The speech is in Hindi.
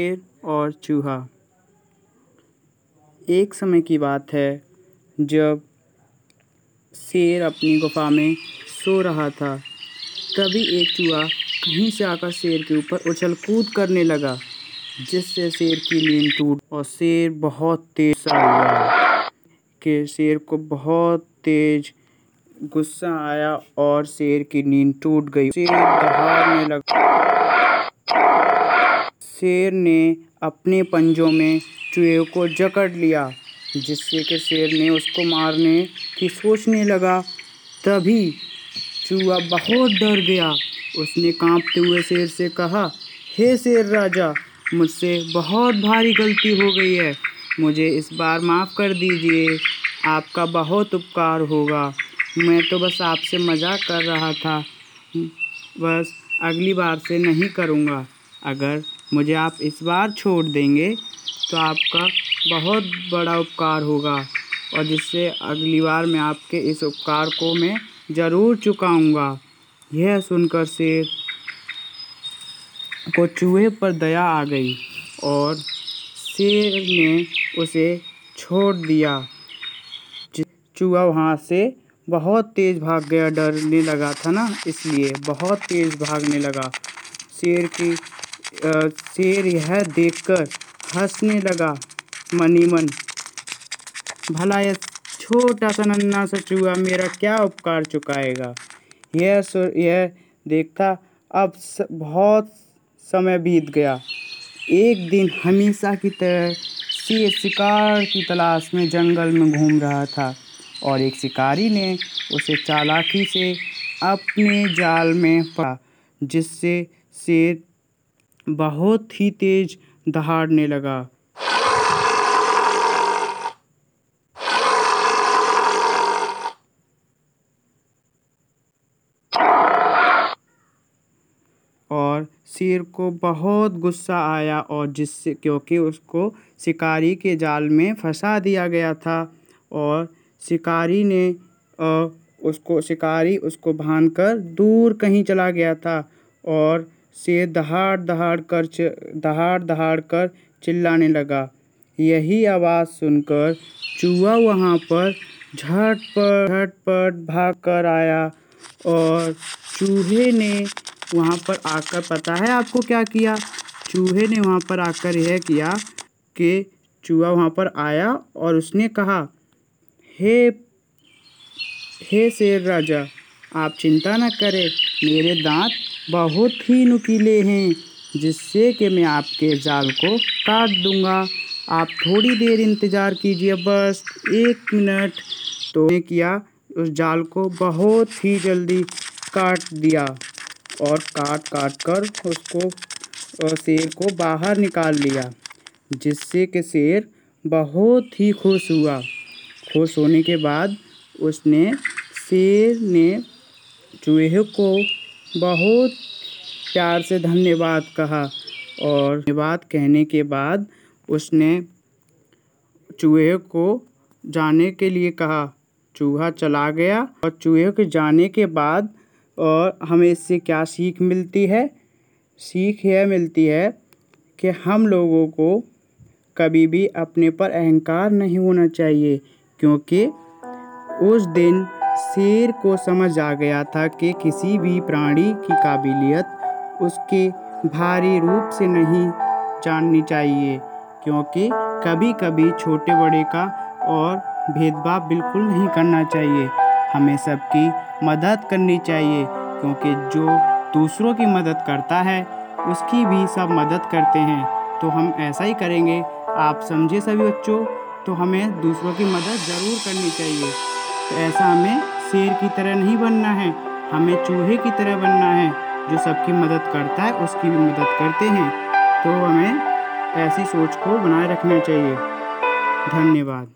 शेर और चूहा। एक समय की बात है, जब शेर अपनी गुफा में सो रहा था, तभी एक चूहा कहीं से आकर शेर के ऊपर उछल कूद करने लगा, जिससे शेर की नींद टूट और शेर बहुत तेज सा कि शेर को बहुत तेज गुस्सा आया और शेर की नींद टूट गई। शेर दहाड़ने लगा। शेर ने अपने पंजों में चूहे को जकड़ लिया, जिससे कि शेर ने उसको मारने की सोचने लगा। तभी चूहा बहुत डर गया। उसने कांपते हुए शेर से कहा, हे शेर राजा, मुझसे बहुत भारी गलती हो गई है। मुझे इस बार माफ़ कर दीजिए। आपका बहुत उपकार होगा। मैं तो बस आपसे मज़ाक कर रहा था। बस अगली बार से नहीं करूँगा। अगर मुझे आप इस बार छोड़ देंगे तो आपका बहुत बड़ा उपकार होगा और जिससे अगली बार मैं आपके इस उपकार को मैं ज़रूर चुकाऊँगा। यह सुनकर शेर को चूहे पर दया आ गई और शेर ने उसे छोड़ दिया। चूहा वहाँ से बहुत तेज़ भाग गया डरने लगा था ना, इसलिए बहुत तेज़ भागने लगा। शेर की शेर यह देखकर हंसने लगा मनी मन भला यह छोटा सा नन्ना सा चूहा मेरा क्या उपकार चुकाएगा? यह यह देखता अब स, बहुत समय बीत गया। एक दिन हमेशा की तरह शेर शिकार की तलाश में जंगल में घूम रहा था और एक शिकारी ने उसे चालाकी से अपने जाल में पड़ा जिससे शेर बहुत ही तेज दहाड़ने लगा। और शेर को बहुत गुस्सा आया और जिससे, क्योंकि उसको शिकारी के जाल में फंसा दिया गया था और शिकारी ने उसको, शिकारी उसको भान कर दूर कहीं चला गया था और शेर दहाड़ दहाड़ कर दहाड़ दहाड़ कर चिल्लाने लगा। यही आवाज़ सुनकर चूहा वहाँ पर झटपट झटपट भाग कर आया और चूहे ने वहाँ पर आकर, पता है आपको क्या किया? चूहे ने वहाँ पर आकर यह किया कि चूहा वहाँ पर आया और उसने कहा, हे हे शेर राजा, आप चिंता न करें, मेरे दांत बहुत ही नुकीले हैं, जिससे कि मैं आपके जाल को काट दूँगा। आप थोड़ी देर इंतज़ार कीजिए, बस एक मिनट। तो मैं किया, उस जाल को बहुत ही जल्दी काट दिया और काट काट कर उसको शेर को बाहर निकाल लिया, जिससे कि शेर बहुत ही खुश हुआ। खुश होने के बाद उसने, शेर ने चूहे को बहुत प्यार से धन्यवाद कहा और धन्यवाद कहने के बाद उसने चूहे को जाने के लिए कहा। चूहा चला गया और चूहे के जाने के बाद और हमें इससे क्या सीख मिलती है? सीख यह मिलती है कि हम लोगों को कभी भी अपने पर अहंकार नहीं होना चाहिए, क्योंकि उस दिन शेर को समझ आ गया था कि किसी भी प्राणी की काबिलियत उसके भारी रूप से नहीं जाननी चाहिए, क्योंकि कभी कभी छोटे बड़े का और भेदभाव बिल्कुल नहीं करना चाहिए। हमें सबकी मदद करनी चाहिए, क्योंकि जो दूसरों की मदद करता है, उसकी भी सब मदद करते हैं। तो हम ऐसा ही करेंगे। आप समझे सभी बच्चों? तो हमें दूसरों की मदद ज़रूर करनी चाहिए। तो ऐसा हमें शेर की तरह नहीं बनना है। हमें चूहे की तरह बनना है, जो सबकी मदद करता है, उसकी भी मदद करते हैं। तो हमें ऐसी सोच को बनाए रखना चाहिए। धन्यवाद।